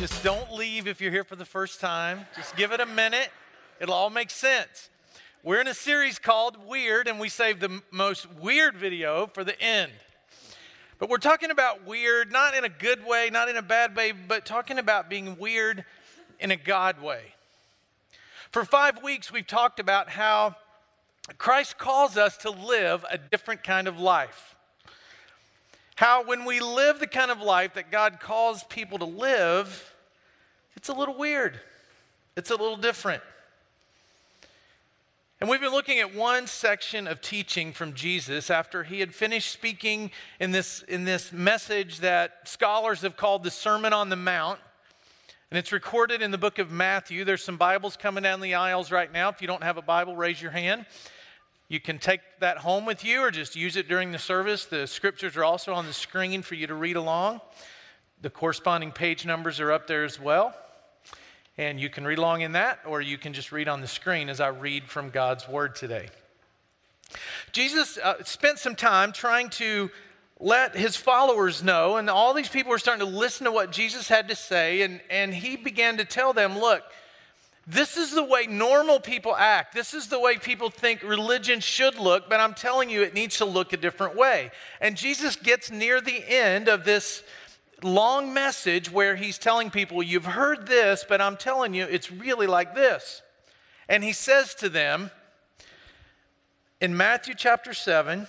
Just don't leave if you're here for the first time. Just give it a minute. It'll all make sense. We're in a series called Weird, and we saved the most weird video for the end. But we're talking about weird, not in a good way, not in a bad way, but talking about being weird in a God way. For five weeks, we've talked about how Christ calls us to live a different kind of life. How, when we live the kind of life that God calls people to live, it's a little weird, it's a little different. And we've been looking at one section of teaching from Jesus after he had finished speaking in this, in this message that scholars have called the Sermon on the Mount. And it's recorded in the book of Matthew. There's some Bibles coming down the aisles right now. If you don't have a Bible, raise your hand. You can take that home with you or just use it during the service. The scriptures are also on the screen for you to read along. The corresponding page numbers are up there as well. And you can read along in that, or you can just read on the screen as I read from God's Word today. Jesus uh, spent some time trying to let his followers know, and all these people were starting to listen to what Jesus had to say, and, and he began to tell them, Look, this is the way normal people act. This is the way people think religion should look, but I'm telling you, it needs to look a different way. And Jesus gets near the end of this long message where he's telling people, You've heard this, but I'm telling you, it's really like this. And he says to them in Matthew chapter 7,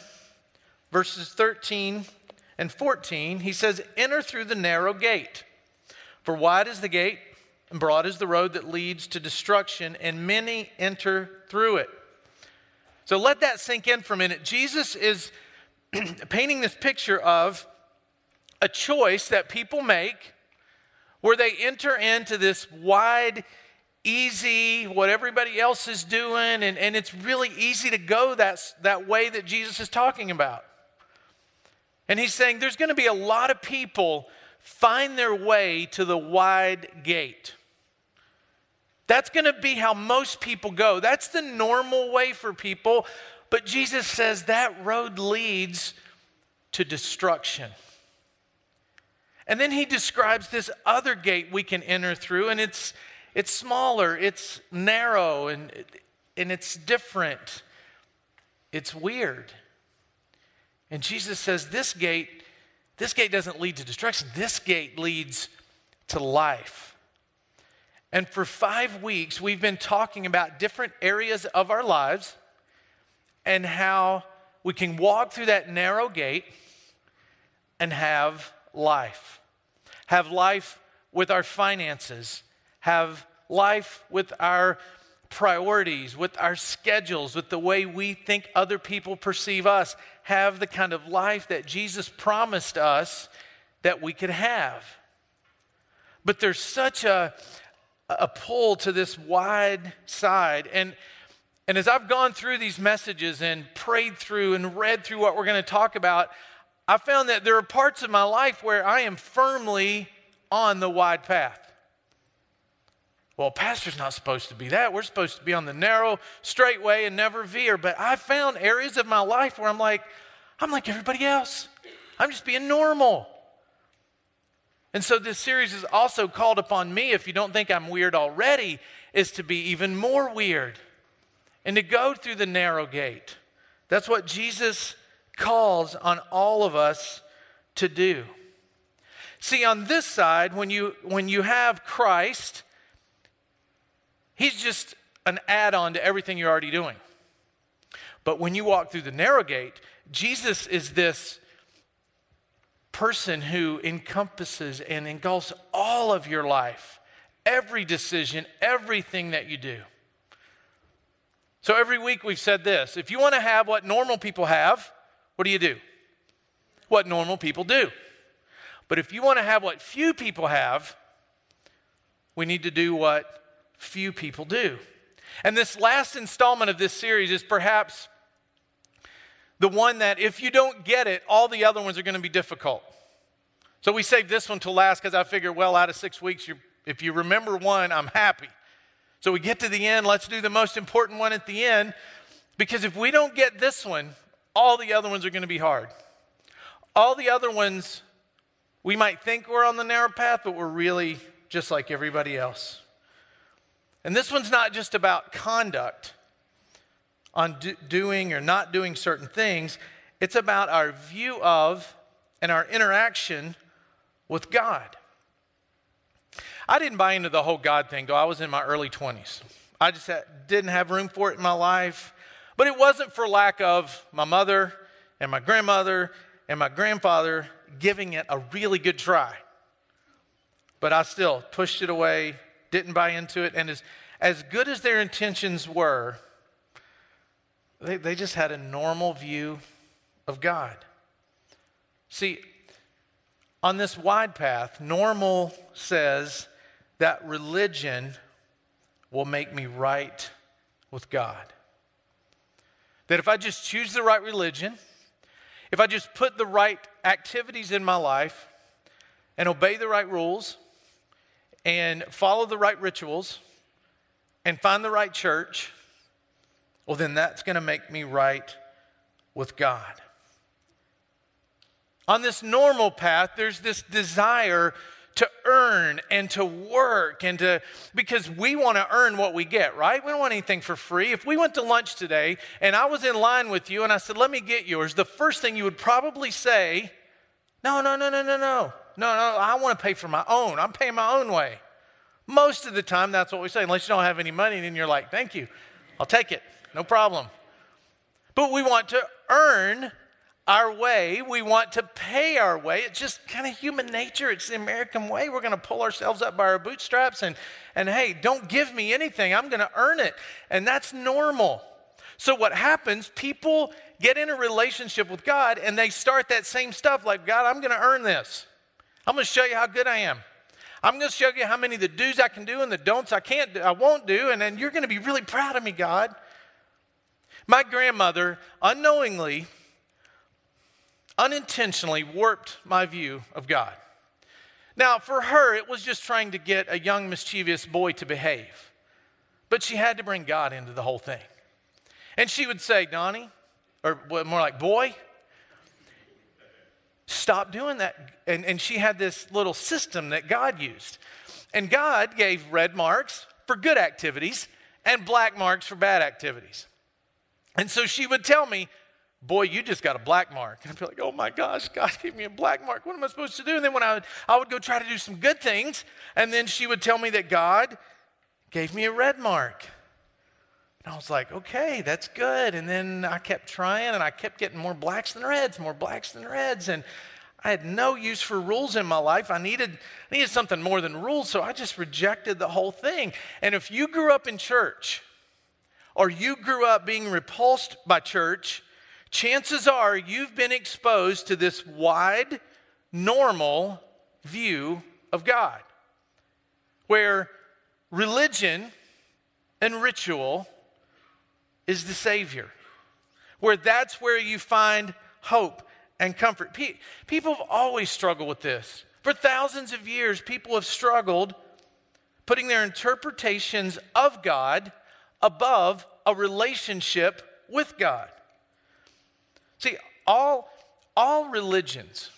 verses 13 and 14, he says, Enter through the narrow gate. For wide is the gate and broad is the road that leads to destruction, and many enter through it. So let that sink in for a minute. Jesus is painting this picture of a choice that people make where they enter into this wide, easy, what everybody else is doing, and, and it's really easy to go that, that way that Jesus is talking about. And he's saying there's going to be a lot of people find their way to the wide gate. That's going to be how most people go. That's the normal way for people. But Jesus says that road leads to destruction. And then he describes this other gate we can enter through, and it's, it's smaller, it's narrow, and, and it's different. It's weird. And Jesus says this gate, this gate doesn't lead to destruction. This gate leads to life. And for five weeks, we've been talking about different areas of our lives and how we can walk through that narrow gate and have life. Have life with our finances, have life with our priorities, with our schedules, with the way we think other people perceive us, have the kind of life that Jesus promised us that we could have. But there's such a, a pull to this wide side. And, and as I've gone through these messages and prayed through and read through what we're going to talk about, I found that there are parts of my life where I am firmly on the wide path. Well, pastor's not supposed to be that. We're supposed to be on the narrow, straight way and never veer. But I found areas of my life where I'm like, I'm like everybody else. I'm just being normal. And so this series is also called upon me, if you don't think I'm weird already, is to be even more weird and to go through the narrow gate. That's what Jesus calls on all of us to do. See, on this side, when you, when you have Christ, He's just an add on to everything you're already doing. But when you walk through the narrow gate, Jesus is this person who encompasses and engulfs all of your life, every decision, everything that you do. So every week we've said this if you want to have what normal people have, what do you do? What normal people do. But if you want to have what few people have, we need to do what few people do. And this last installment of this series is perhaps the one that if you don't get it, all the other ones are going to be difficult. So we saved this one to last because I figure, well, out of six weeks, if you remember one, I'm happy. So we get to the end, let's do the most important one at the end because if we don't get this one, all the other ones are going to be hard. All the other ones, we might think we're on the narrow path, but we're really just like everybody else. And this one's not just about conduct on do- doing or not doing certain things, it's about our view of and our interaction with God. I didn't buy into the whole God thing, though I was in my early 20s. I just had, didn't have room for it in my life. But it wasn't for lack of my mother and my grandmother and my grandfather giving it a really good try. But I still pushed it away, didn't buy into it, and as, as good as their intentions were, they, they just had a normal view of God. See, on this wide path, normal says that religion will make me right with God. That if I just choose the right religion, if I just put the right activities in my life and obey the right rules and follow the right rituals and find the right church, well, then that's going to make me right with God. On this normal path, there's this desire to earn and to work and to because we want to earn what we get, right? We don't want anything for free. If we went to lunch today and I was in line with you and I said, "Let me get yours," the first thing you would probably say, "No, no, no, no, no, no. No, no, I want to pay for my own. I'm paying my own way." Most of the time that's what we say, unless you don't have any money, and then you're like, "Thank you. I'll take it. No problem." But we want to earn our way. We want to pay our way. It's just kind of human nature. It's the American way. We're going to pull ourselves up by our bootstraps and, and hey, don't give me anything. I'm going to earn it. And that's normal. So, what happens, people get in a relationship with God and they start that same stuff like, God, I'm going to earn this. I'm going to show you how good I am. I'm going to show you how many of the do's I can do and the don'ts I can't do, I won't do, and then you're going to be really proud of me, God. My grandmother unknowingly unintentionally warped my view of God. Now, for her, it was just trying to get a young, mischievous boy to behave. But she had to bring God into the whole thing. And she would say, Donnie, or more like, boy, stop doing that. And, and she had this little system that God used. And God gave red marks for good activities and black marks for bad activities. And so she would tell me, boy, you just got a black mark. And I'd be like, oh my gosh, God gave me a black mark. What am I supposed to do? And then when I would, I would go try to do some good things, and then she would tell me that God gave me a red mark. And I was like, okay, that's good. And then I kept trying, and I kept getting more blacks than reds, more blacks than reds. And I had no use for rules in my life. I needed, I needed something more than rules, so I just rejected the whole thing. And if you grew up in church, or you grew up being repulsed by church, chances are you've been exposed to this wide, normal view of God, where religion and ritual is the Savior, where that's where you find hope and comfort. People have always struggled with this. For thousands of years, people have struggled putting their interpretations of God above a relationship with God. See, all, all religions,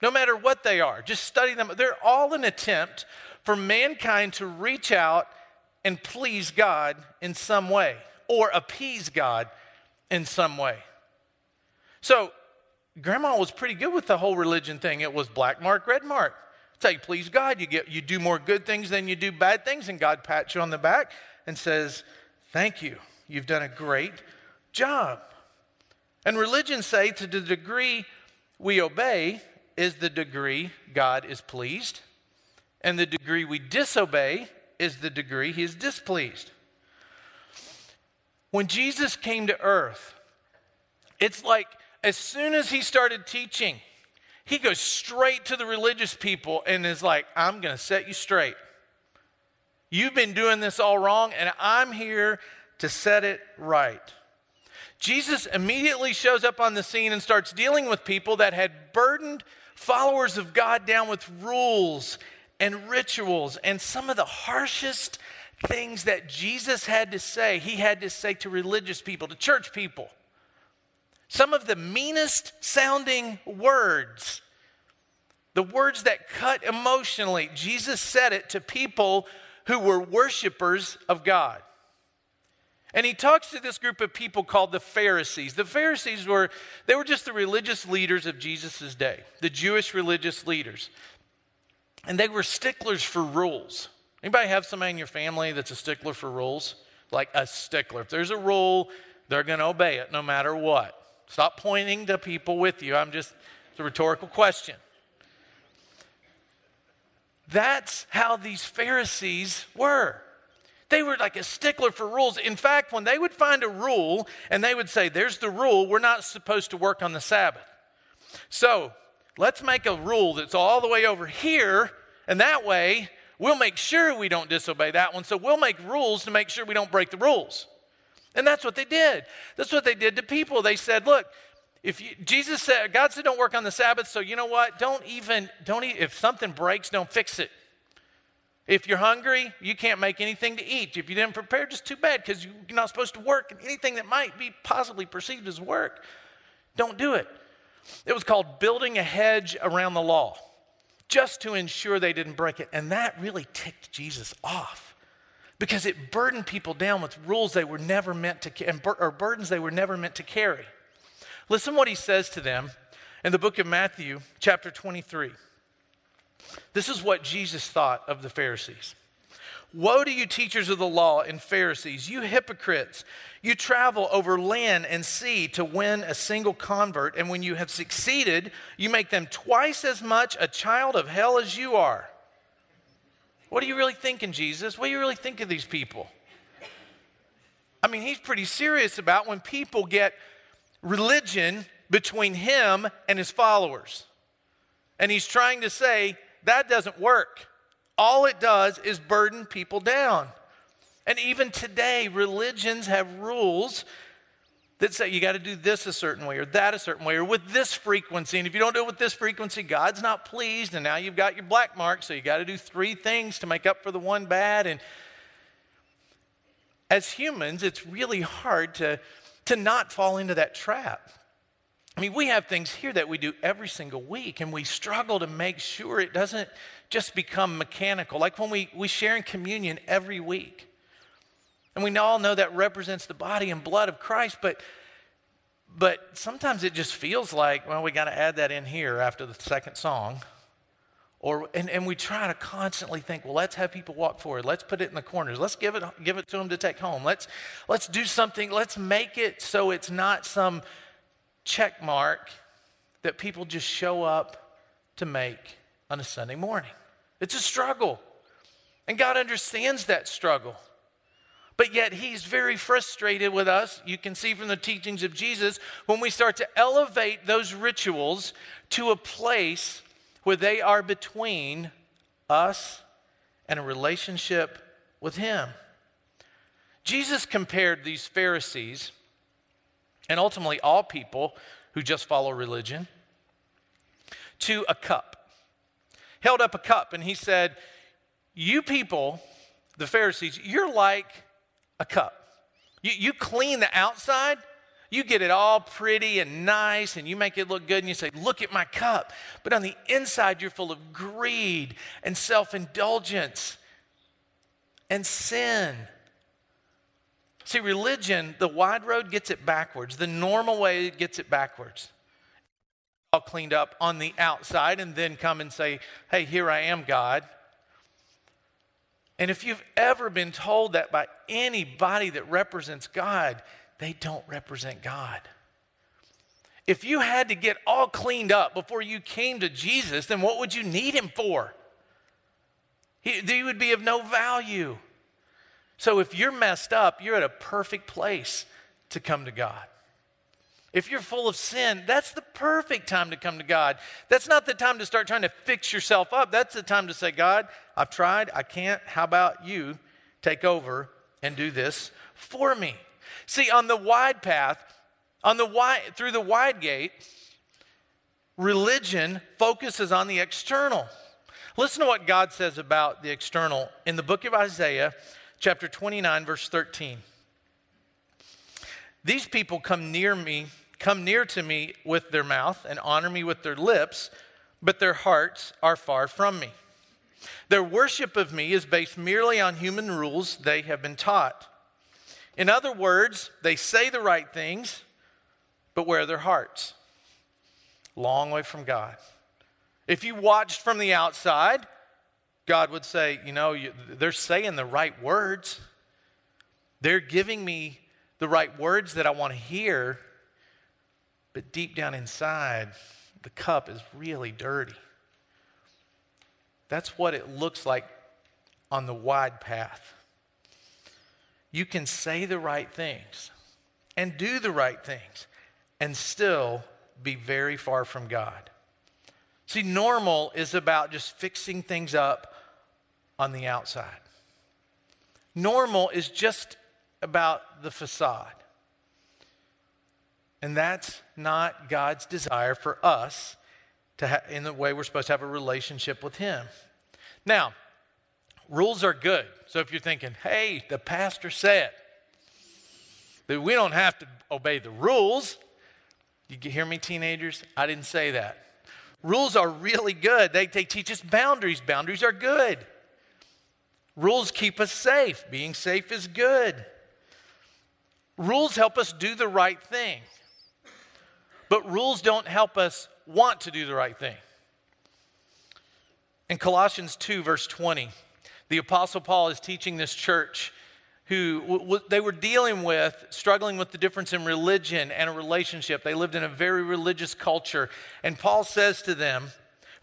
no matter what they are, just study them, they're all an attempt for mankind to reach out and please God in some way or appease God in some way. So, grandma was pretty good with the whole religion thing. It was black mark, red mark. Say, please God. You, get, you do more good things than you do bad things, and God pats you on the back and says, Thank you. You've done a great job. And religions say to the degree we obey is the degree God is pleased, and the degree we disobey is the degree he is displeased. When Jesus came to earth, it's like as soon as he started teaching, he goes straight to the religious people and is like, I'm going to set you straight. You've been doing this all wrong, and I'm here to set it right. Jesus immediately shows up on the scene and starts dealing with people that had burdened followers of God down with rules and rituals. And some of the harshest things that Jesus had to say, he had to say to religious people, to church people. Some of the meanest sounding words the words that cut emotionally. Jesus said it to people who were worshipers of God. And he talks to this group of people called the Pharisees. The Pharisees were they were just the religious leaders of Jesus' day, the Jewish religious leaders. And they were sticklers for rules. Anybody have somebody in your family that's a stickler for rules? Like a stickler. If there's a rule, they're going to obey it no matter what. Stop pointing to people with you. I'm just, it's a rhetorical question. That's how these Pharisees were. They were like a stickler for rules. In fact, when they would find a rule and they would say, There's the rule, we're not supposed to work on the Sabbath. So let's make a rule that's all the way over here, and that way we'll make sure we don't disobey that one. So we'll make rules to make sure we don't break the rules. And that's what they did. That's what they did to people. They said, Look, if you, Jesus said, God said, don't work on the Sabbath, so you know what? Don't even, don't, if something breaks, don't fix it. If you're hungry, you can't make anything to eat. If you didn't prepare, just too bad because you're not supposed to work. And anything that might be possibly perceived as work, don't do it. It was called building a hedge around the law just to ensure they didn't break it. And that really ticked Jesus off because it burdened people down with rules they were never meant to, or burdens they were never meant to carry. Listen what he says to them in the book of Matthew, chapter 23. This is what Jesus thought of the Pharisees. Woe to you, teachers of the law and Pharisees, you hypocrites! You travel over land and sea to win a single convert, and when you have succeeded, you make them twice as much a child of hell as you are. What are you really thinking, Jesus? What do you really think of these people? I mean, he's pretty serious about when people get religion between him and his followers. And he's trying to say, that doesn't work. All it does is burden people down. And even today, religions have rules that say you got to do this a certain way or that a certain way or with this frequency. And if you don't do it with this frequency, God's not pleased. And now you've got your black mark, so you got to do three things to make up for the one bad. And as humans, it's really hard to, to not fall into that trap. I mean, we have things here that we do every single week, and we struggle to make sure it doesn't just become mechanical. Like when we, we share in communion every week. And we all know that represents the body and blood of Christ, but but sometimes it just feels like, well, we got to add that in here after the second song. Or, and, and we try to constantly think, well, let's have people walk forward. Let's put it in the corners. Let's give it, give it to them to take home. Let's, let's do something. Let's make it so it's not some check mark that people just show up to make on a Sunday morning. It's a struggle. And God understands that struggle. But yet, He's very frustrated with us. You can see from the teachings of Jesus when we start to elevate those rituals to a place where they are between us and a relationship with Him. Jesus compared these Pharisees and ultimately all people who just follow religion, to a cup. Held up a cup and he said, You people, the Pharisees, you're like a cup. You, you clean the outside, you get it all pretty and nice, and you make it look good, and you say, Look at my cup. But on the inside, you're full of greed and self indulgence and sin See, religion, the wide road gets it backwards. The normal way gets it backwards. All cleaned up on the outside and then come and say, Hey, here I am, God. And if you've ever been told that by anybody that represents God, they don't represent God. If you had to get all cleaned up before you came to Jesus, then what would you need him for? He, he would be of no value. So if you're messed up, you're at a perfect place to come to God. If you're full of sin, that's the perfect time to come to God. That's not the time to start trying to fix yourself up. That's the time to say, God, I've tried, I can't. How about you take over and do this for me? See, on the wide path, on the wide, through the wide gate, religion focuses on the external. Listen to what God says about the external in the book of Isaiah, chapter 29, verse 13. These people come near me, come near to me with their mouth and honor me with their lips, but their hearts are far from me. Their worship of me is based merely on human rules they have been taught. In other words, they say the right things, but where are their hearts? Long way from God. If you watched from the outside, God would say, You know, they're saying the right words. They're giving me the right words that I want to hear, but deep down inside, the cup is really dirty. That's what it looks like on the wide path. You can say the right things and do the right things and still be very far from God. See, normal is about just fixing things up on the outside. Normal is just about the facade. And that's not God's desire for us to ha- in the way we're supposed to have a relationship with Him. Now, rules are good. So if you're thinking, hey, the pastor said that we don't have to obey the rules, you hear me, teenagers? I didn't say that. Rules are really good. They, they teach us boundaries. Boundaries are good. Rules keep us safe. Being safe is good. Rules help us do the right thing. But rules don't help us want to do the right thing. In Colossians 2, verse 20, the Apostle Paul is teaching this church who they were dealing with, struggling with the difference in religion and a relationship. They lived in a very religious culture. And Paul says to them,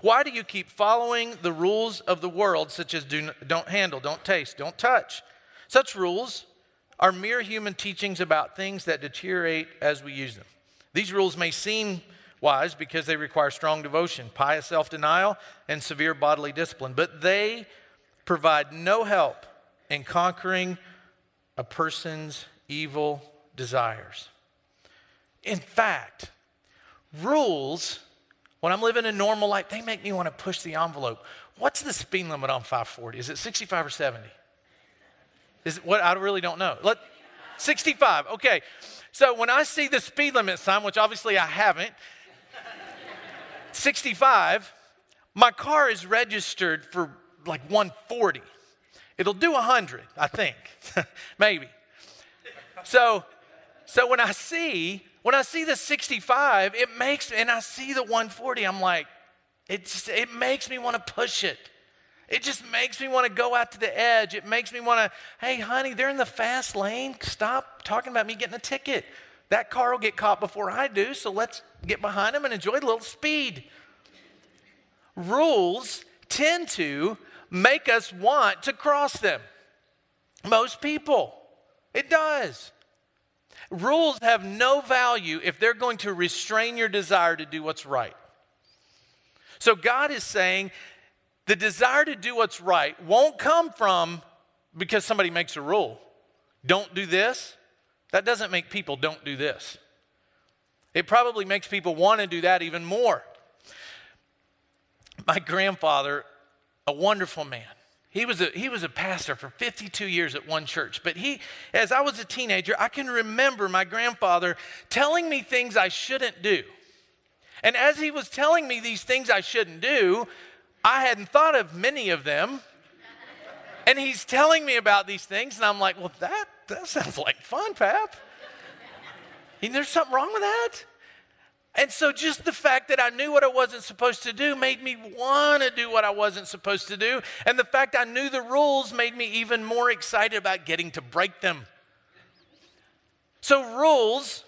Why do you keep following the rules of the world, such as do, don't handle, don't taste, don't touch? Such rules are mere human teachings about things that deteriorate as we use them. These rules may seem wise because they require strong devotion, pious self denial, and severe bodily discipline, but they provide no help in conquering a person's evil desires. In fact, rules, when I'm living a normal life, they make me want to push the envelope. What's the speed limit on 540? Is it 65 or 70? Is it what? I really don't know. Let, 65. Okay. So when I see the speed limit sign, which obviously I haven't, 65, my car is registered for like 140. It'll do 100, I think. Maybe. So so when I see when I see the 65, it makes and I see the 140, I'm like it just, it makes me want to push it. It just makes me want to go out to the edge. It makes me want to, hey, honey, they're in the fast lane. Stop talking about me getting a ticket. That car will get caught before I do, so let's get behind them and enjoy a little speed. Rules tend to make us want to cross them. Most people. It does. Rules have no value if they're going to restrain your desire to do what's right. So God is saying the desire to do what's right won't come from because somebody makes a rule. Don't do this. That doesn't make people don't do this. It probably makes people want to do that even more. My grandfather, a wonderful man, he was, a, he was a pastor for 52 years at one church. But he, as I was a teenager, I can remember my grandfather telling me things I shouldn't do. And as he was telling me these things I shouldn't do, I hadn't thought of many of them. And he's telling me about these things, and I'm like, well, that, that sounds like fun, Pap. And there's something wrong with that? And so, just the fact that I knew what I wasn't supposed to do made me want to do what I wasn't supposed to do. And the fact I knew the rules made me even more excited about getting to break them. So, rules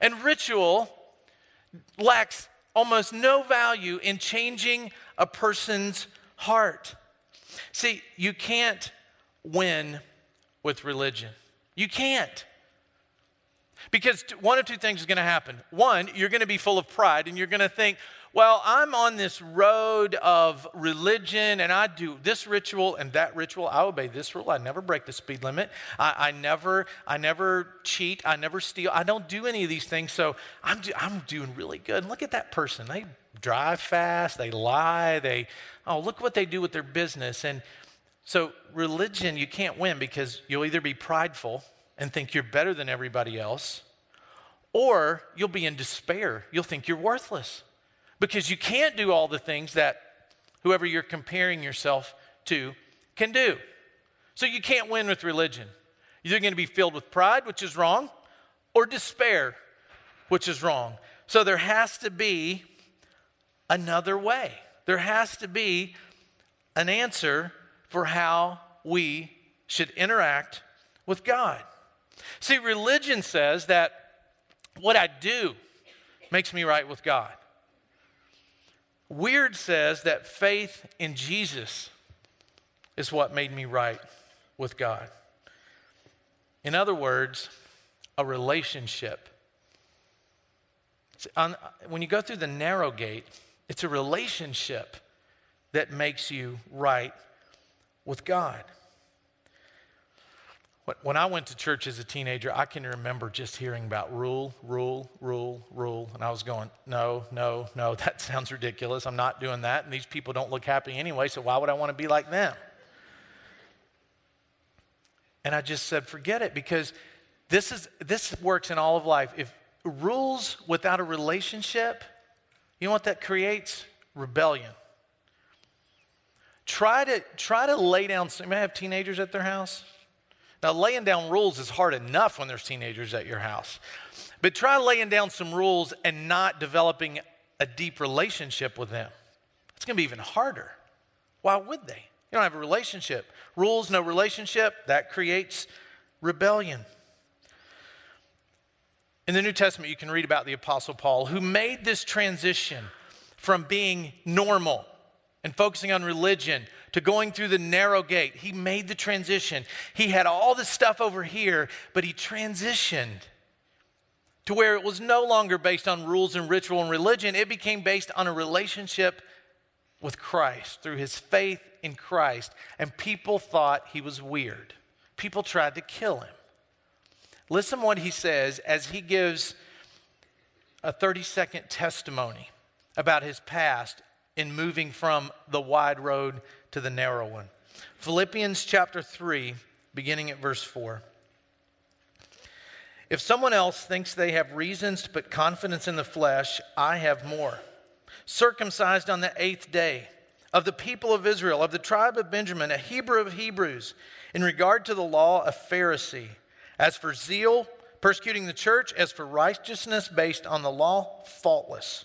and ritual lacks almost no value in changing a person's heart. See, you can't win with religion. You can't. Because one of two things is going to happen. One, you're going to be full of pride and you're going to think, well, I'm on this road of religion and I do this ritual and that ritual. I obey this rule. I never break the speed limit. I, I never, I never cheat. I never steal. I don't do any of these things. So I'm, do, I'm doing really good. Look at that person. They drive fast, they lie, they, oh, look what they do with their business. And so, religion, you can't win because you'll either be prideful and think you're better than everybody else, or you'll be in despair. You'll think you're worthless. because you can't do all the things that whoever you're comparing yourself to can do. So you can't win with religion. You're going to be filled with pride, which is wrong, or despair, which is wrong. So there has to be another way. There has to be an answer for how we should interact with God. See, religion says that what I do makes me right with God. Weird says that faith in Jesus is what made me right with God. In other words, a relationship. On, when you go through the narrow gate, it's a relationship that makes you right with God. When I went to church as a teenager, I can remember just hearing about rule, rule, rule, rule. And I was going, no, no, no, that sounds ridiculous. I'm not doing that. And these people don't look happy anyway, so why would I want to be like them? And I just said, forget it, because this, is, this works in all of life. If rules without a relationship, you know what that creates? Rebellion. Try to, try to lay down, you may have teenagers at their house. Now, laying down rules is hard enough when there's teenagers at your house. But try laying down some rules and not developing a deep relationship with them. It's going to be even harder. Why would they? You don't have a relationship. Rules, no relationship, that creates rebellion. In the New Testament, you can read about the Apostle Paul, who made this transition from being normal and focusing on religion to going through the narrow gate. He made the transition. He had all this stuff over here, but he transitioned to where it was no longer based on rules and ritual and religion. It became based on a relationship with Christ through his faith in Christ. And people thought he was weird. People tried to kill him. Listen what he says as he gives a 30 second testimony about his past in moving from the wide road to the narrow one. Philippians chapter 3, beginning at verse 4. If someone else thinks they have reasons to put confidence in the flesh, I have more. Circumcised on the eighth day, of the people of Israel, of the tribe of Benjamin, a Hebrew of Hebrews, in regard to the law, a Pharisee. As for zeal, persecuting the church, as for righteousness based on the law, faultless.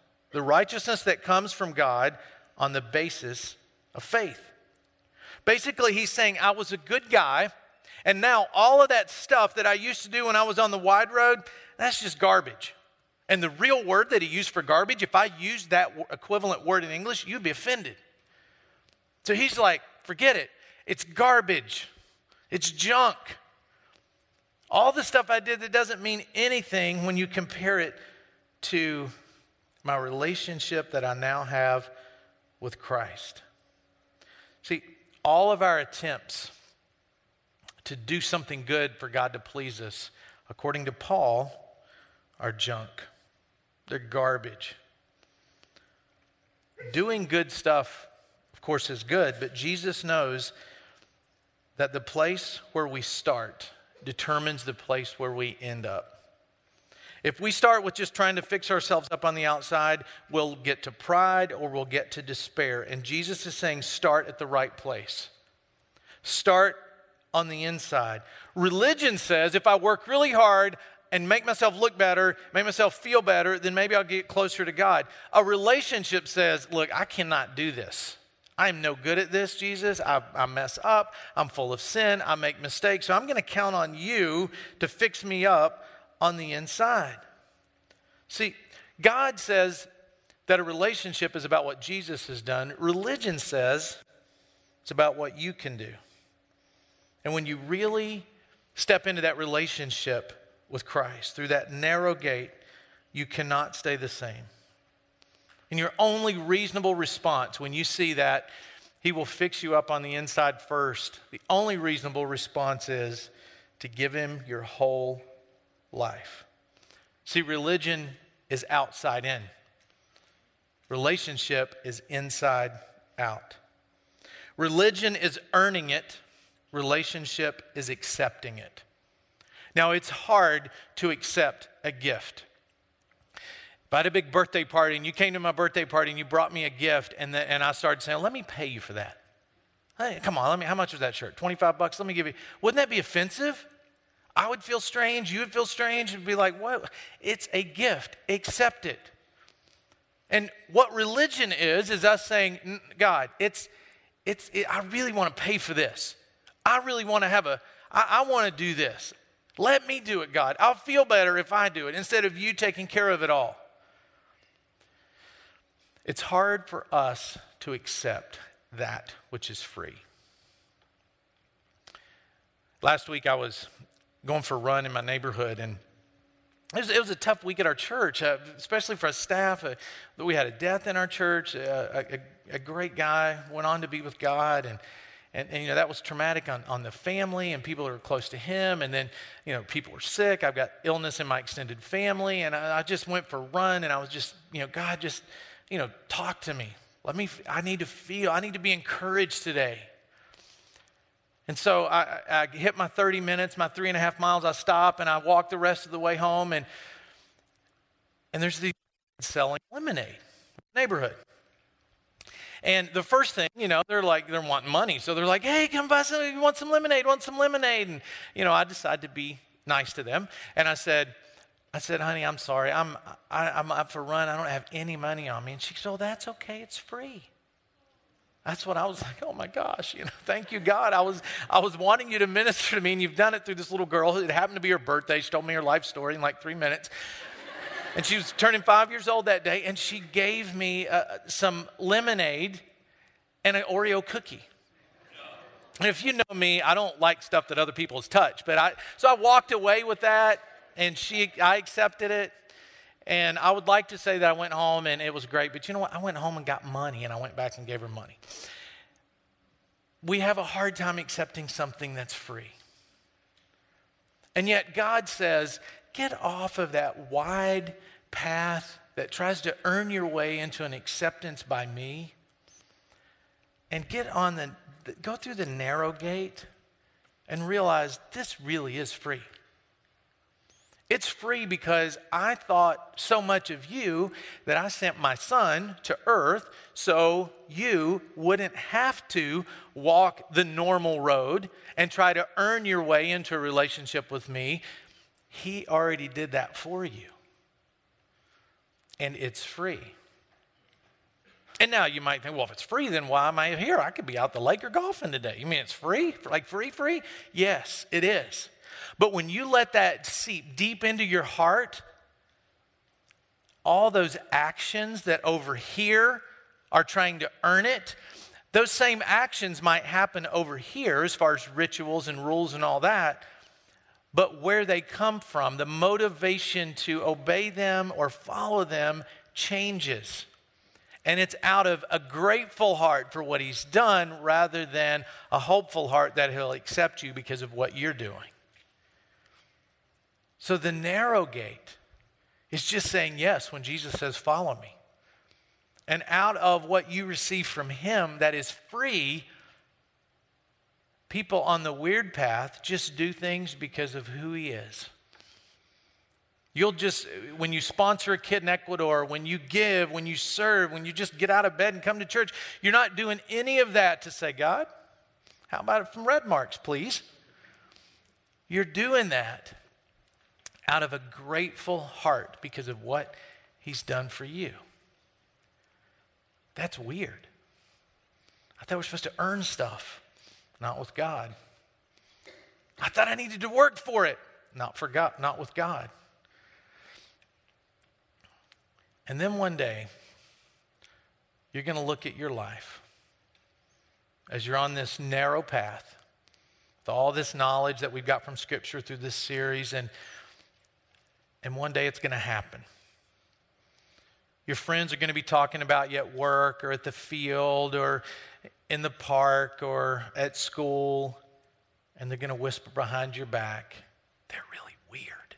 the righteousness that comes from God on the basis of faith. Basically, he's saying, I was a good guy, and now all of that stuff that I used to do when I was on the wide road, that's just garbage. And the real word that he used for garbage, if I used that equivalent word in English, you'd be offended. So he's like, forget it. It's garbage. It's junk. All the stuff I did that doesn't mean anything when you compare it to my relationship that I now have with Christ. See, all of our attempts to do something good for God to please us, according to Paul, are junk. They're garbage. Doing good stuff, of course, is good, but Jesus knows that the place where we start determines the place where we end up. If we start with just trying to fix ourselves up on the outside, we'll get to pride or we'll get to despair. And Jesus is saying, start at the right place. Start on the inside. Religion says if I work really hard and make myself look better, make myself feel better, then maybe I'll get closer to God. A relationship says, look, I cannot do this. I'm no good at this, Jesus. I, I, mess up. I'm full of sin. I make mistakes. So I'm going to count on you to fix me up on the inside. See, God says that a relationship is about what Jesus has done. Religion says it's about what you can do. And when you really step into that relationship with Christ through that narrow gate, you cannot stay the same. And your only reasonable response when you see that, He will fix you up on the inside first. The only reasonable response is to give Him your whole life. See, religion is outside in, relationship is inside out. Religion is earning it, relationship is accepting it. Now, it's hard to accept a gift. If I had a big birthday party and you came to my birthday party and you brought me a gift and, the, and I started saying, let me pay you for that. Hey, come on, let me, how much was that shirt? 25 bucks? Let me give you. Wouldn't that be offensive? I would feel strange. You would feel strange and be like, what? It's a gift. Accept it. And what religion is, is us saying, God, it's, it's, it, I really want to pay for this. I really want to have a, I, I want to do this. Let me do it, God. I'll feel better if I do it instead of you taking care of it all. It's hard for us to accept that which is free. Last week I was going for a run in my neighborhood and it was, it was a tough week at our church, uh, especially for our staff. Uh, we had a death in our church. Uh, a, a, great guy went on to be with God, and, and, and, you know that was traumatic on, on the family and people who were close to him. And then you know people were sick. I've got illness in my extended family, and I, I just went for a run, and I was just you know God just you know, talk to me. Let me, I need to feel, I need to be encouraged today. And so I, I hit my 30 minutes, my three and a half miles. I stop and I walk the rest of the way home. And, and there's these selling lemonade neighborhood. And the first thing, you know, they're like, they're wanting money. So they're like, hey, come buy some, you want some lemonade, want some lemonade. And, you know, I decided to be nice to them. And I said, I said, honey, I'm sorry. I'm, I, am i am up for run. I don't have any money on me. And she said, oh, that's okay. It's free. That's what I was like, oh my gosh, you know, thank you, God. I was, I was wanting you to minister to me, and you've done it through this little girl. It happened to be her birthday. She told me her life story in like three minutes. and she was turning five years old that day, and she gave me uh, some lemonade and an Oreo cookie. And if you know me, I don't like stuff that other people touch. But I, so I walked away with that and she, I accepted it. And I would like to say that I went home and it was great, but you know what? I went home and got money and I went back and gave her money. We have a hard time accepting something that's free. And yet God says, get off of that wide path that tries to earn your way into an acceptance by me and get on the, go through the narrow gate and realize this really is free. It's free because I thought so much of you that I sent my son to earth so you wouldn't have to walk the normal road and try to earn your way into a relationship with me. He already did that for you. And it's free. And now you might think, well, if it's free, then why am I here? I could be out the lake or golfing today. You mean it's free? Like free, free? Yes, it is. But when you let that seep deep into your heart, all those actions that over here are trying to earn it, those same actions might happen over here as far as rituals and rules and all that. But where they come from, the motivation to obey them or follow them changes. And it's out of a grateful heart for what he's done rather than a hopeful heart that he'll accept you because of what you're doing. So the narrow gate is just saying yes when Jesus says, Follow me. And out of what you receive from Him that is free, people on the weird path just do things because of who He is. You'll just, when you sponsor a kid in Ecuador, when you give, when you serve, when you just get out of bed and come to church, you're not doing any of that to say, God, how about it from Red Marks, please? You're doing that out of a grateful heart because of what he's done for you. That's weird. I thought we are supposed to earn stuff, not with God. I thought I needed to work for it, not for God, not with God. And then one day, you're going to look at your life as you're on this narrow path with all this knowledge that we've got from Scripture through this series, and and one day it's going to happen. your friends are going to be talking about you at work or at the field or in the park or at school, and they're going to whisper behind your back, they're really weird.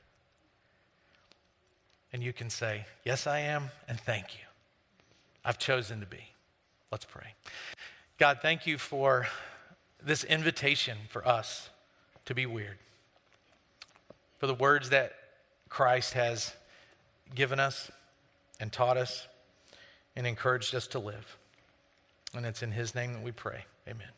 And you can say, Yes, I am, and thank you. I've chosen to be. Let's pray. God, thank you for this invitation for us to be weird, for the words that Christ has given us and taught us and encouraged us to live. And it's in his name that we pray. Amen.